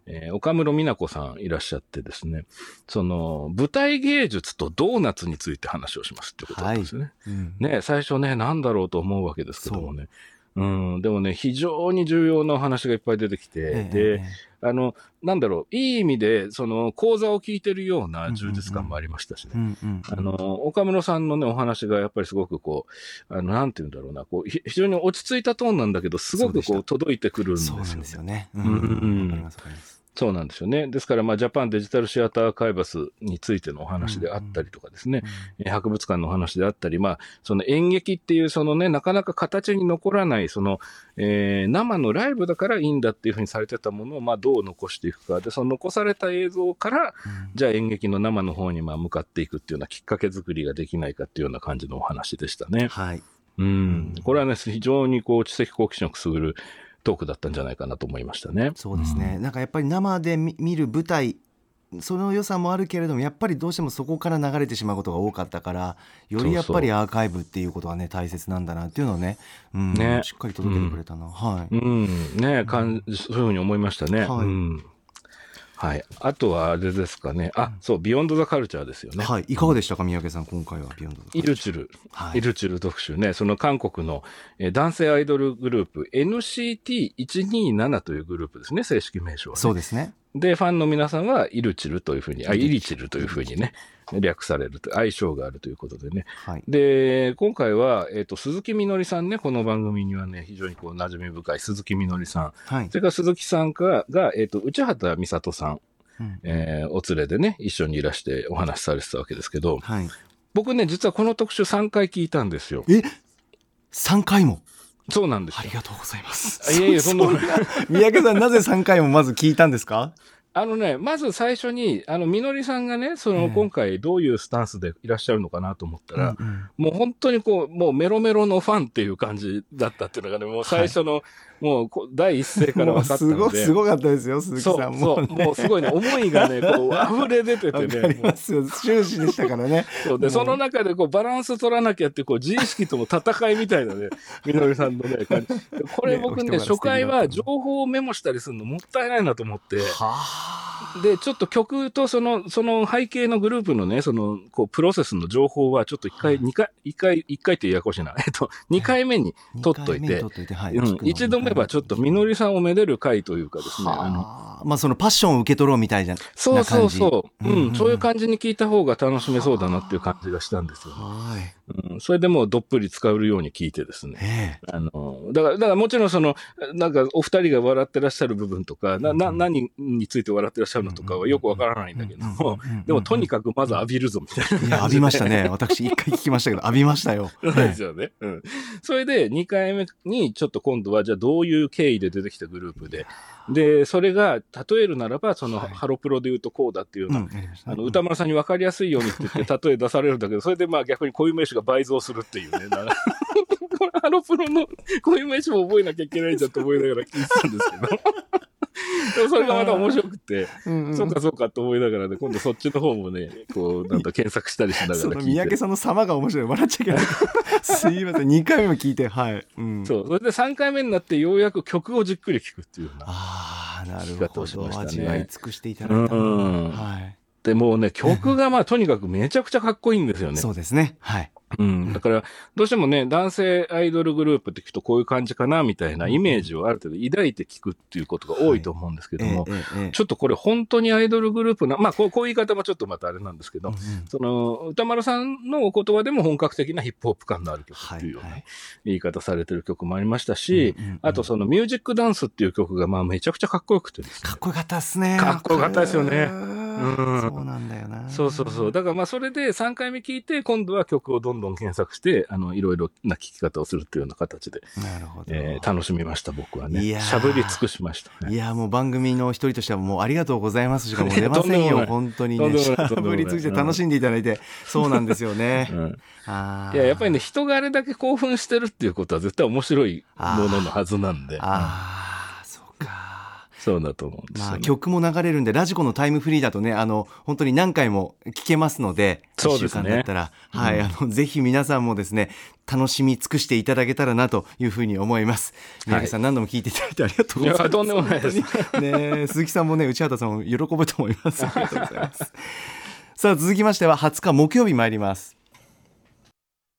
えー岡室美奈子さんいらっしゃってですね、その、舞台芸術とドーナツについて話をしますってことなんですよね。うん。ね、最初ね、なんだろうと思うわけですけどもね。う。ん、でもね、非常に重要なお話がいっぱい出てきて、ええで、えあの、なんだろう、いい意味で、その、講座を聞いてるような充実感もありましたしねえ。うんうんあの、岡室さんのね、お話がやっぱりすごくこう、あの、なんて言うんだろうな、こう、ひ非常に落ち着いたトーンなんだけど、すごくこう、そう届いてくるんですよそうなんですよね。うんうんうんわかりますわかります。そうなんですよね。ですから、まあ、ジャパンデジタルシアターカイバスについてのお話であったりとかですね、えー博物館のお話であったり、まあ、その演劇っていう、そのね、なかなか形に残らない、その、えー生のライブだからいいんだっていうふうにされてたものを、まあ、どう残していくか。で、その残された映像から、じゃあ演劇の生の方にまあ向かっていくっていうようなきっかけ作りができないかっていうような感じのお話でしたね。はい。うん。これはね、非常にこう知的好奇心をくすぐるトークだったんじゃないかなと思いましたね。そうですね。なんかやっぱり生で見見る舞台。その良さもあるけれどもやっぱりどうしてもそこから流れてしまうことが多かったからよりやっぱりアーカイブっていうことはね大切なんだなっていうのをね,、うん、ねしっかり届けてくれたな、はい、うん。ねかん、そういうふうに思いましたね。はいうん。はい。あとはあれですかね。あ、そう、ビヨンドザカルチャーですよね。はい、いかがでしたか三宅さん今回はビヨンドイルチュル。はいイルチュル特集ね。その韓国の、えー男性アイドルグループ NCT127 というグループですね。正式名称は、ね。そうですねで、ファンの皆さんはイルチルというふうに、あ、イリチルというふうにね、略されると、相性があるということでね。はい。で、今回は、えっ、と、鈴木みのりさんね、この番組にはね、非常にこう、馴染み深い鈴木みのりさん。はい。それから鈴木さんが、がえっ、と、内畑美里さん、うん。えーお連れでね、一緒にいらしてお話しされてたわけですけど、はい。僕ね、実はこの特集3回聞いたんですよ。え？三回も？そうなんですよ。あり。がとうございます。いえいえそんな三宅さんなぜ三回もまず聞いたんですか？あのね、まず最初に、あの、みのりさんがね、その、ええ。今回どういうスタンスでいらっしゃるのかなと思ったら、うんうん。もう本当にこう、もうメロメロのファンっていう感じだったっていうのがね、もう最初の、もうこ第一声から分かったすごので。すごかったですよ鈴木さん。そう、ね。もうすごいね、思いがね、こう、溢れ出ててね。りますよ。終始でしたからね。そうで、その中でこう、バランス取らなきゃって、こう、自意識との戦いみたいなね、(laughs) みのりさんのね、感じ。これ僕ね、ね。初回は情報をメモしたりするのもったいないなと思って、はで、ちょっと曲とその、その背景のグループのね、その、こう、プロセスの情報は、ちょっと一回、二回、一回、一回ってややこしい。な。(laughs) えっと、二回目に取っといて。一度目はちょっと、みのりさんをめでる回というかですね、あの、はあ。まあそのパッションを受け取ろうみたいじゃん。そうそう。そう、うん、そういう感じに聞いた方が楽しめそうだなっていう感じがしたんですよね。はい。うん、それでもうどっぷり使えるように聞いてですね。ええあの、だから、だからもちろんその、なんかお二人が笑ってらっしゃる部分とか、な、な、何について笑ってらっしゃるのとかはよくわからないんだけどもでもとにかくまず浴びるぞみたいな。浴びましたね。私一回聞きましたけど、浴びましたよ。(laughs) そうですよね。うん。それで、2回目に、ちょっと今度は、じゃあどういう経緯で出てきたグループで、で、それが、例えるならば、その、はいハロプロで言うとこうだっていうような、うん、やりましたねあの、歌丸さんに分かりやすいようにって言って、例え出されるんだけど、それでまあ逆に固有名詞が倍増するっていうね。(laughs) ハロプロの固有名詞も覚えなきゃいけないんだと思いながら聞いてたんですけど。でもそれがまた面白くて、うんうんそうかそうかと思いながらね、今度そっちの方もね、こう、なんか検索したりしながら聞いて。その三宅さんの様が面白い。笑っちゃいけない。すいません。2回目も聞いて、はい。うん。そう。それで3回目になってようやく曲をじっくり聴くっていうような。ああ、なるほど。をしましたね味わい尽くしていただいた。うんはい。でもうね、曲がまあとにかくめちゃくちゃかっこいいんですよね。そうですね。はい。うん。だから、どうしてもね、男性アイドルグループって聞くとこういう感じかな、みたいなイメージをある程度抱いて聞くっていうことが多いと思うんですけども、ええええちょっとこれ本当にアイドルグループな、まあこうこういう言い方もちょっとまたあれなんですけど、うんうんその、歌丸さんのお言葉でも本格的なヒップホップ感のある曲っていうようなはいはい。言い方されてる曲もありましたし、あとそのミュージックダンスっていう曲がまあめちゃくちゃかっこよくてですね。かっこよかったっすね。かっこよかったですよねうん。そうなんだよな。そうそうそう。だからまあそれで3回目聞いて、今度は曲をどんどん検索して、あの、いろいろな聴き方をするっていうような形で、なるほど。えー楽しみました、僕はね。いやー。しゃぶり尽くしました、ね。いやもう番組の一人としてはもうありがとうございます。(laughs) しかもう出ませんよとん本当にねしゃぶりついて楽しんでいただいてそうなんですよね。うん。あー。いや、やっぱりね、人があれだけ興奮してるっていうことは絶対面白いもののはずなんで、ああそうだと思うんですよ、ね。まあ曲も流れるんでラジコのタイムフリーだとねあの本当に何回も聞けますのでそうですね。1週間だったら、はいうんあのぜひ皆さんもですね楽しみ尽くしていただけたらなというふうに思います。三宅さん、何度も聞いていただいてありがとうございます。いやとんでもないです。ね鈴木さんもね内畑さんも喜ぶと思います。(laughs) ありがとうございます。さあ続きましては20日木曜日参ります。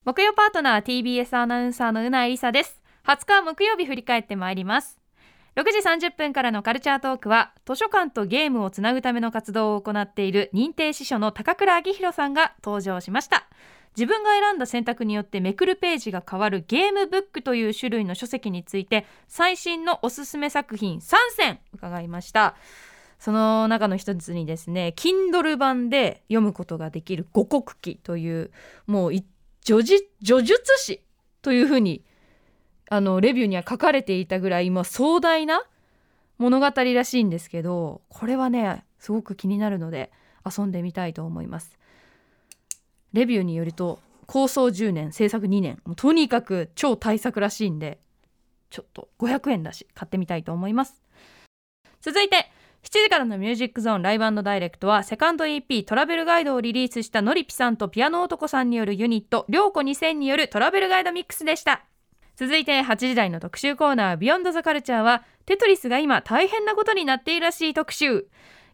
木曜パートナー TBS アナウンサーのうなえりさです。20日木曜日振り返ってまいります6時30分からのカルチャートークは図書館とゲームをつなぐための活動を行っている認定司書の高倉明宏さんが登場しました。自分が選んだ選択によってめくるページが変わるゲームブックという種類の書籍について最新のおすすめ作品3選伺いました。その中の一つにですね Kindle 版で読むことができる五国記というもう叙述叙述詩というふうにあのレビューには書かれていたぐらい今壮大な物語らしいんですけどこれはねすごく気になるので遊んでみたいと思います。レビューによると構想10年制作2年。もうとにかく超大作らしいんでちょっと500円だし買ってみたいと思います。続いて7時からのミュージックゾーンライブダイレクトはセカンド EP トラベルガイドをリリースしたのりぴさんとピアノ男さんによるユニットりょうこ2000によるトラベルガイドミックスでした。続いて8時台の特集コーナービヨンドザカルチャーはテトリスが今大変なことになっているらしい特集。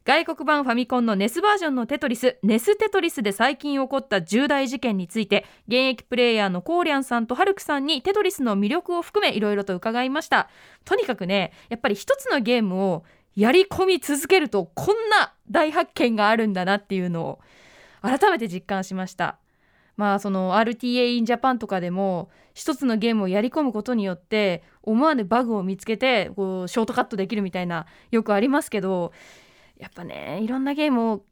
外国版ファミコンのネスバージョンのテトリスネステトリスで最近起こった重大事件について現役プレイヤーのコーリャンさんとハルクさんにテトリスの魅力を含めいろいろと伺いました。とにかくねやっぱり一つのゲームをやり込み続けるとこんな大発見があるんだなっていうのを改めて実感しました。まあその RTA in Japan とかでも一つのゲームをやり込むことによって思わぬバグを見つけてこうショートカットできるみたいなよくありますけどやっぱねいろんなゲームを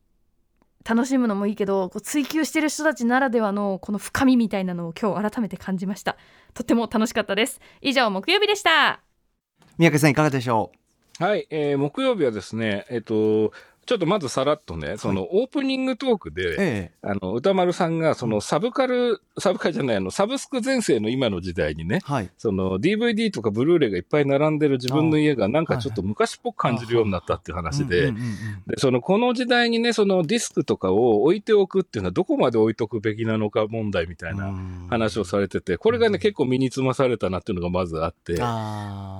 楽しむのもいいけどこう追求してる人たちならではのこの深みみたいなのを今日改めて感じました。とっても楽しかったです。以上木曜日でした。三宅さんいかがでしょはい、えー木曜日はですね、えっ、と、ちょっとまずさらっとね、そのオープニングトークで、うええ。あの、歌丸さんが、そのサブカル、サブカルじゃない、あの、サブスク全盛の今の時代にね、はい。その DVD とかブルーレイがいっぱい並んでる自分の家がなんかちょっと昔っぽく感じるようになったっていう話でで、その、この時代にね、そのディスクとかを置いておくっていうのはどこまで置いとくべきなのか問題みたいな話をされてて、これがね、結構身につまされたなっていうのがまずあって、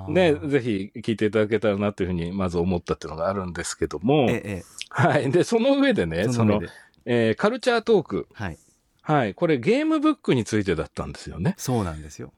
ね、ぜひ聞いていただけたらなというふうにまず思ったっていうのがあるんですけども、えええ。えはい。で、その上でね、そのえーカルチャートーク。はい。はい。これゲームブックについてだったんですよね。そうなんですよ。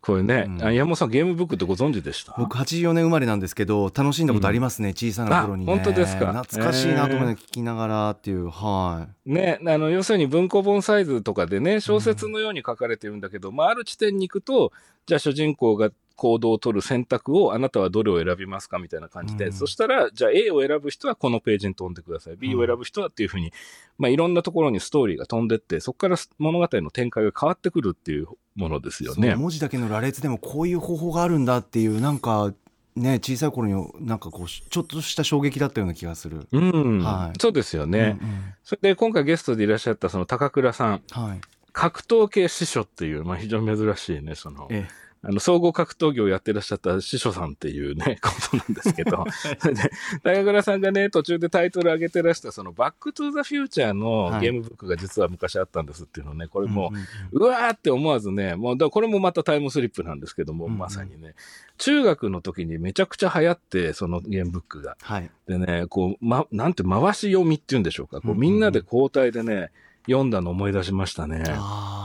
これね、うん。あ山本さんゲームブックってご存知でした？僕84年生まれなんですけど楽しんだことありますね、小さな頃にね。あ本当ですか。懐かしいなと思いながら聞きながらっていう、はい。ね、あの、要するに文庫本サイズとかでね、小説のように書かれてるんだけど、まあ、ある地点に行くと、じゃあ主人公が行動を取る選択をあなたはどれを選びますかみたいな感じで、うんそしたら、じゃあ A を選ぶ人はこのページに飛んでください。B を選ぶ人はっていうふうに、まあ、いろんなところにストーリーが飛んでって、そこから物語の展開が変わってくるっていうものですよね。文字だけの羅列でもこういう方法があるんだっていうなんかね小さい頃になんかこうちょっとした衝撃だったような気がする。うん、はいそうですよね。うんうんそれで今回ゲストでいらっしゃったその高倉さん、はい。格闘系師匠っていう、まあ、非常に珍しいね、その、えあの、総合格闘技をやってらっしゃった師匠さんっていうね、(laughs) ことなんですけど、(laughs) で、高倉さんがね、途中でタイトル上げてらした、その、バックトゥザフューチャーのはいゲームブックが実は昔あったんですっていうのね、これもうんうわーって思わずね、もう、だこれもまたタイムスリップなんですけども、まさにね、中学の時にめちゃくちゃ流行って、そのゲームブックが。はい。でね、こう、ま、なんて回し読みっていうんでしょうか。こう、みんなで交代でね、読んだの思い出しましたね。あ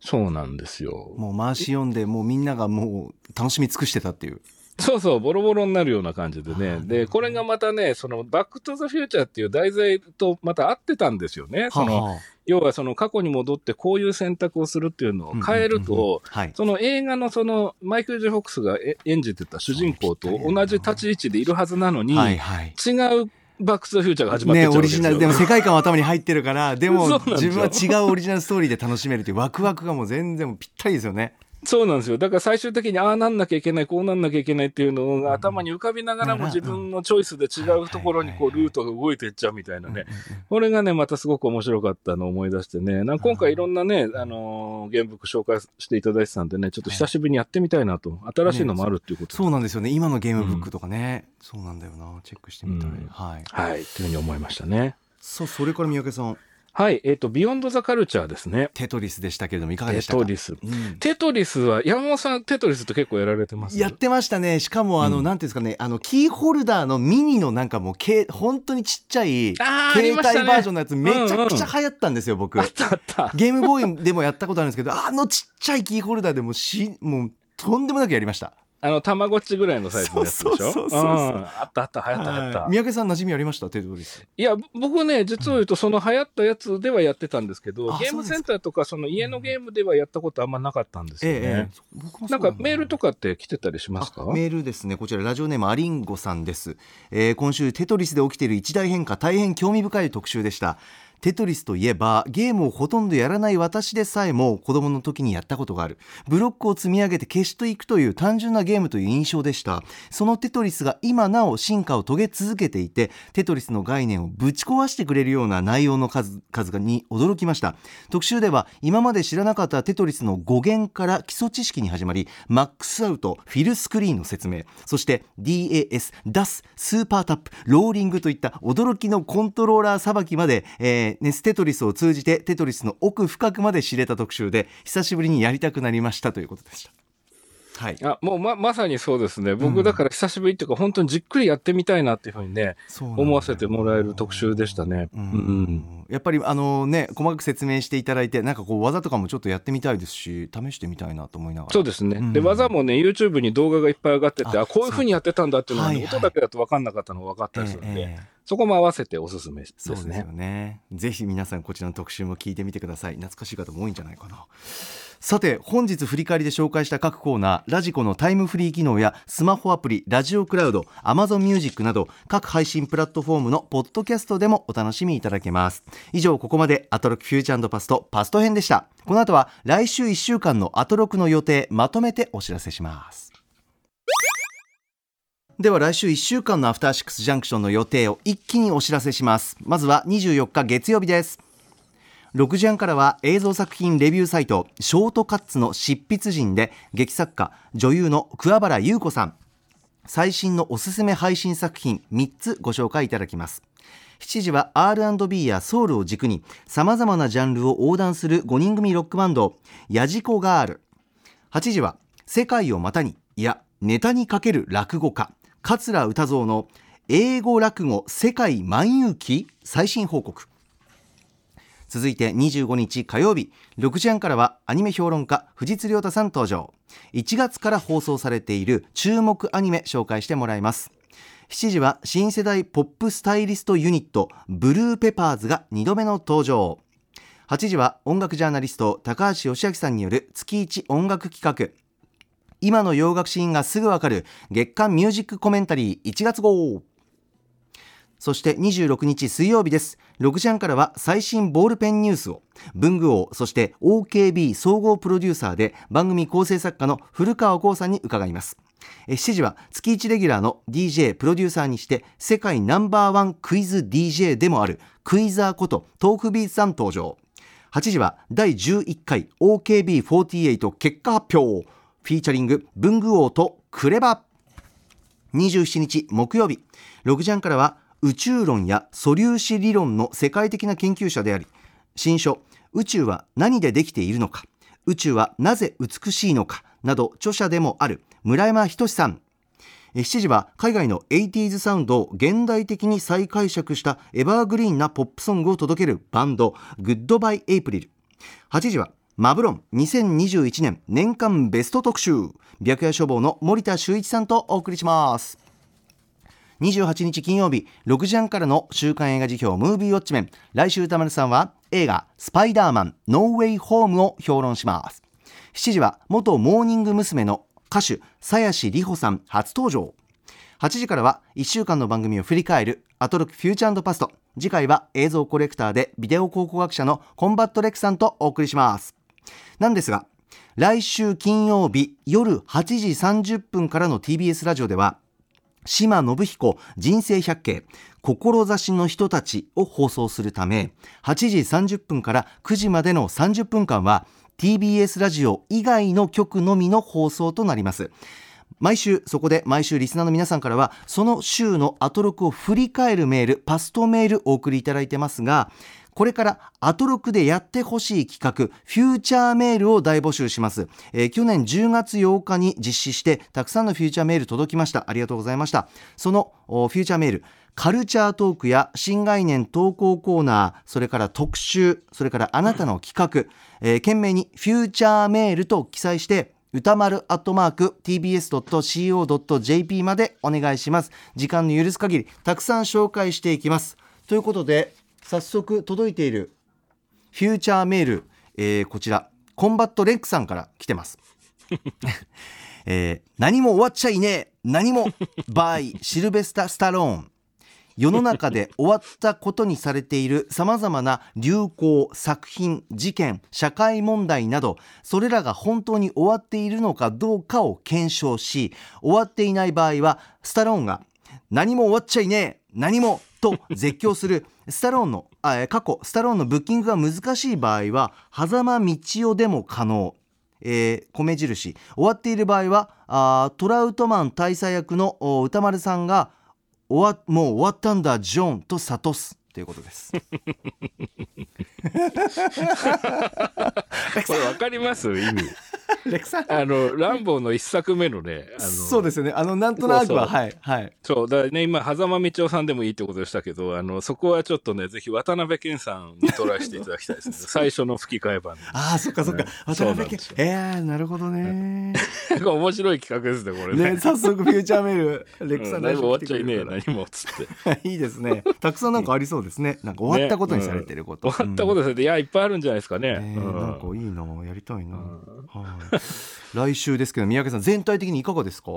そうなんですよあ。。もう回し読んでもうみんながもう楽しみ尽くしてたっていう。そうそう、ボロボロになるような感じであね。ーで、これがまたね、その、バックトゥザフューチャーっていう題材とまた合ってたんですよね。その、はあはあ要はその過去に戻ってこういう選択をするっていうのを変えると、はい。その映画のその、マイケル・ジェ・フォックスがえ演じてた主人公と同じ立ち位置でいるはずなのに、はいはい。違うバックトゥザフューチャーが始まってっね。オリジナルでも世界観は頭に入ってるからでも (laughs) 自よ分は違うオリジナルストーリーで楽しめるっていうワクワクがもう全然ぴったりですよね。そうなんですよ。だから最終的にああなんなきゃいけない、こうなんなきゃいけないっていうのが頭に浮かびながらもうん自分のチョイスで違うところにこうルートが動いていっちゃうみたいなね。うんうんうん。これがね、またすごく面白かったのを思い出してね、なんか今回いろんなね、あのーゲームブック紹介していただいてたんでね、ちょっと久しぶりにやってみたいなと、新しいのもあるっていうことで、そうなんですよね。今のゲームブックとかね、そうなんだよな。チェックしてみたい、うん。はい。はい、というふうに思いましたね。さあそれから三宅さんはい、えっ、と、ビヨンドザカルチャーですね。テトリスでしたけれどもいかがでテしたか？トリス。うん。テトリスは、山本さん、テトリスって結構やられてます？やってましたね。しかもあの、うん。なんていうんですかねあのキーホルダーのミニのなんかもうけ本当にちっちゃい携帯バージョンのやつめちゃくちゃ流行ったんですよ、僕。あったあった。ゲームボーイでもやったことあるんですけどあのちっちゃいキーホルダーでもしもうとんでもなくやりましたあの、たまごっちぐらいのサイズのやつでしょ？そうそうそうあったあった、流行った流行った。はい。三宅さん馴染みありました？テトリスいや、僕ね、実を言うと、その流行ったやつではやってたんですけどあ、ゲームセンターとか、その家のゲームではやったことあんまなかったんですよね。ええ僕もそなうんかメールとかって来てたりしますか？あメールですね。こちらラジオネームアリンゴさんです、えー今週テトリスで起きている一大変化大変興味深い特集でしたテトリスといえばゲームをほとんどやらない私でさえも子供の時にやったことがある。ブロックを積み上げて消していくという単純なゲームという印象でした。そのテトリスが今なお進化を遂げ続けていてテトリスの概念をぶち壊してくれるような内容の数々に驚きました。特集では今まで知らなかったテトリスの語源から基礎知識に始まり max out kill screen の説明そして DAS ダススーパータップローリングといった驚きのコントローラーさばきまで、えー NES テトリスを通じてテトリスの奥深くまで知れた特集で久しぶりにやりたくなりましたということでした。はい。あもうま、まさにそうですね。うん僕だから久しぶりっていうか、本当にじっくりやってみたいなっていうふうにね、思わせてもらえる特集でしたね。ううんん。やっぱりあのね細かく説明していただいてなんかこう技とかもちょっとやってみたいですし試してみたいなと思いながら。そうですね。うん。で、技もね、YouTube に動画がいっぱい上がってて、ああ、こういうふうにやってたんだっていうのがね、はいはい音だけだと分かんなかったのが分かったりするんで、ええええ。そこも合わせておすすめですね。そうですよね。ぜひ皆さんこちらの特集も聞いてみてください。懐かしい方も多いんじゃないかなさて本日振り返りで紹介した各コーナーラジコのタイムフリー機能やスマホアプリラジオクラウド Amazon Music など各配信プラットフォームのポッドキャストでもお楽しみいただけます。以上ここまでアトロックフューチャーパストパスト編でした。この後は来週1週間のアトロクの予定まとめてお知らせします。では来週1週間のアフターシックスジャンクションの予定を一気にお知らせします。まずは24日月曜日です。6時半からは映像作品レビューサイトショートカッツの執筆人で劇作家女優の桑原優子さん。最新のおすすめ配信作品3つご紹介いただきます。7時は R&B やソウルを軸に様々なジャンルを横断する5人組ロックバンドヤジコガール。8時は世界を股にいやネタにかける落語家桂歌蔵の英語落語世界万有記最新報告。続いて25日火曜日。6時半からはアニメ評論家藤津亮太さん登場。1月から放送されている注目アニメ紹介してもらいます。7時は新世代ポップスタイリストユニットブルーペパーズが2度目の登場。8時は音楽ジャーナリスト高橋義明さんによる月1音楽企画。今の洋楽シーンがすぐわかる月間ミュージックコメンタリー1月号。そして26日水曜日です。6時半からは最新ボールペンニュースを。文具王そして OKB 総合プロデューサーで番組構成作家の古川光さんに伺います。7時は月1レギュラーの DJ プロデューサーにして世界ナンバーワンクイズ DJ でもあるクイザーことトークビーツさん登場。8時は第11回 OKB48 結果発表フィーチャリング文具王とクレバ。27日木曜日。6時半からは宇宙論や素粒子理論の世界的な研究者であり新書宇宙は何でできているのか宇宙はなぜ美しいのかなど著者でもある村山仁さん。7時は海外の 80s サウンドを現代的に再解釈したエバーグリーンなポップソングを届けるバンドグッドバイエイプリル。8時はマブロン2021年年間ベスト特集。白夜書房の森田修一さんとお送りします。28日金曜日6時半からの週刊映画時評ムービーウォッチメン。来週宇多丸さんは映画スパイダーマンノーウェイホームを評論します。7時は元モーニング娘。の歌手鞘師里穂さん初登場。8時からは1週間の番組を振り返るアトロクフューチャーパスト。次回は映像コレクターでビデオ考古学者のコンバット REC さんとお送りします。なんですが来週金曜日夜8時30分からの TBS ラジオでは島信彦人生百景志の人たちを放送するため8時30分から9時までの30分間は TBS ラジオ以外の局のみの放送となります。毎週そこで毎週リスナーの皆さんからはその週のアトロクを振り返るメールパストメールお送りいただいてますがこれからアトロクでやってほしい企画フューチャーメールを大募集します、えー、去年10月8日に実施してたくさんのフューチャーメール届きました。ありがとうございました。そのフューチャーメールカルチャートークや新概念投稿コーナーそれから特集それからあなたの企画、えー、懸命にフューチャーメールと記載して歌丸アットマーク tbs.co.jp までお願いします。時間の許す限りたくさん紹介していきます。ということで早速届いているフューチャーメール、えー、こちらコンバット REC さんから来てます。(laughs) えー、何も終わっちゃいねえ。何も by。(laughs) シルベスタ・スタローン。世の中で終わったことにされているさまざまな流行作品事件社会問題などそれらが本当に終わっているのかどうかを検証し終わっていない場合はスタローンが何も終わっちゃいねえ。何もと絶叫するスタローンのあ過去スタローンのブッキングが難しい場合は狭間道夫でも可能。えー、米印。終わっている場合はあトラウトマン大佐役の歌丸さんが終わもう終わったんだジョンと諭すということです。(laughs) これわかります？意味。レクさんあのランボーの一作目のねあのそうですよね。あのなんとなくははいはい。そうだね今狭間道夫さんでもいいってことでしたけどあのそこはちょっとねぜひ渡辺謙さんにトライしていただきたいですね。(laughs) 最初の吹き替え版ああそっかそっか、渡辺謙。えー、なるほどね。(laughs) 面白い企画ですねこれね。ね早速フューチャーメールレクさん、うん、終わっちゃいねえ何もっつって。いいですね。たくさんなんかありそうですね。なんか終わったことにされてること、ね。うん、終わったことされて、いやいっぱいあるんじゃないですかね、えー、なんかいいな。やりたいな、はい。来週ですけど三宅さん全体的にいかがですか？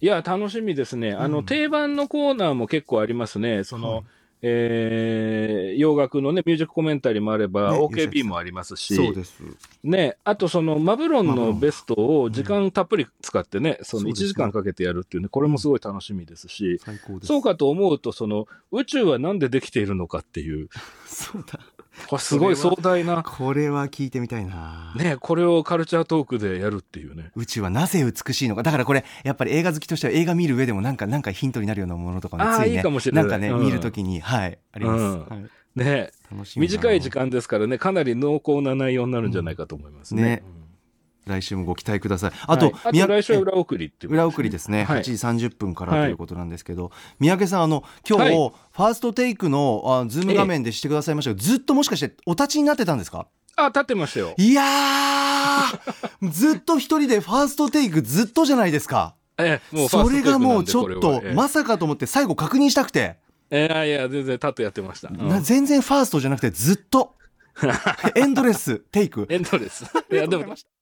いや楽しみですね。あの、うん、定番のコーナーも結構ありますね。その、はいえー、洋楽のね、ミュージックコメンタリーもあれば、ね、OKB もありますし、そうです。ね、あとそのマブロンのベストを時間たっぷり使ってね、うん、その1時間かけてやるっていうね、これもすごい楽しみですし、そうかと思うと、その宇宙はなんでできているのかっていう。(laughs) そうだ。こ (laughs) れすごい壮大な。これは聞いてみたいな。ねこれをカルチャートークでやるっていうね。宇宙はなぜ美しいのか。だからこれ、やっぱり映画好きとしては映画見る上でもなんか、なんかヒントになるようなものとかね、ついね。いいかもしれない。なんかね、うん、見るときに、はい、あります。うんはいね短い時間ですからね、かなり濃厚な内容になるんじゃないかと思いますね。ね来週もご期待ください。あと,、はい。あ宮と来週は裏送りっていう。裏送りですね、はい。8時30分からはいということなんですけど、三宅さんあの今日、はい。ファーストテイクのあズーム画面でしてくださいましたけど、ずっともしかしてお立ちになってたんですか？あ、立ってましたよ。いやーずっと一人でファーストテイクずっとじゃないですか。ええ、もうファーストそれがもうちょっとテイクなんでこれは。まさかと思って最後確認したくて、ええいやいや、全然立ってやってました。うん。な全然ファーストじゃなくてずっと。(laughs) エンドレステイク。エンドレス。いや、でも、(laughs)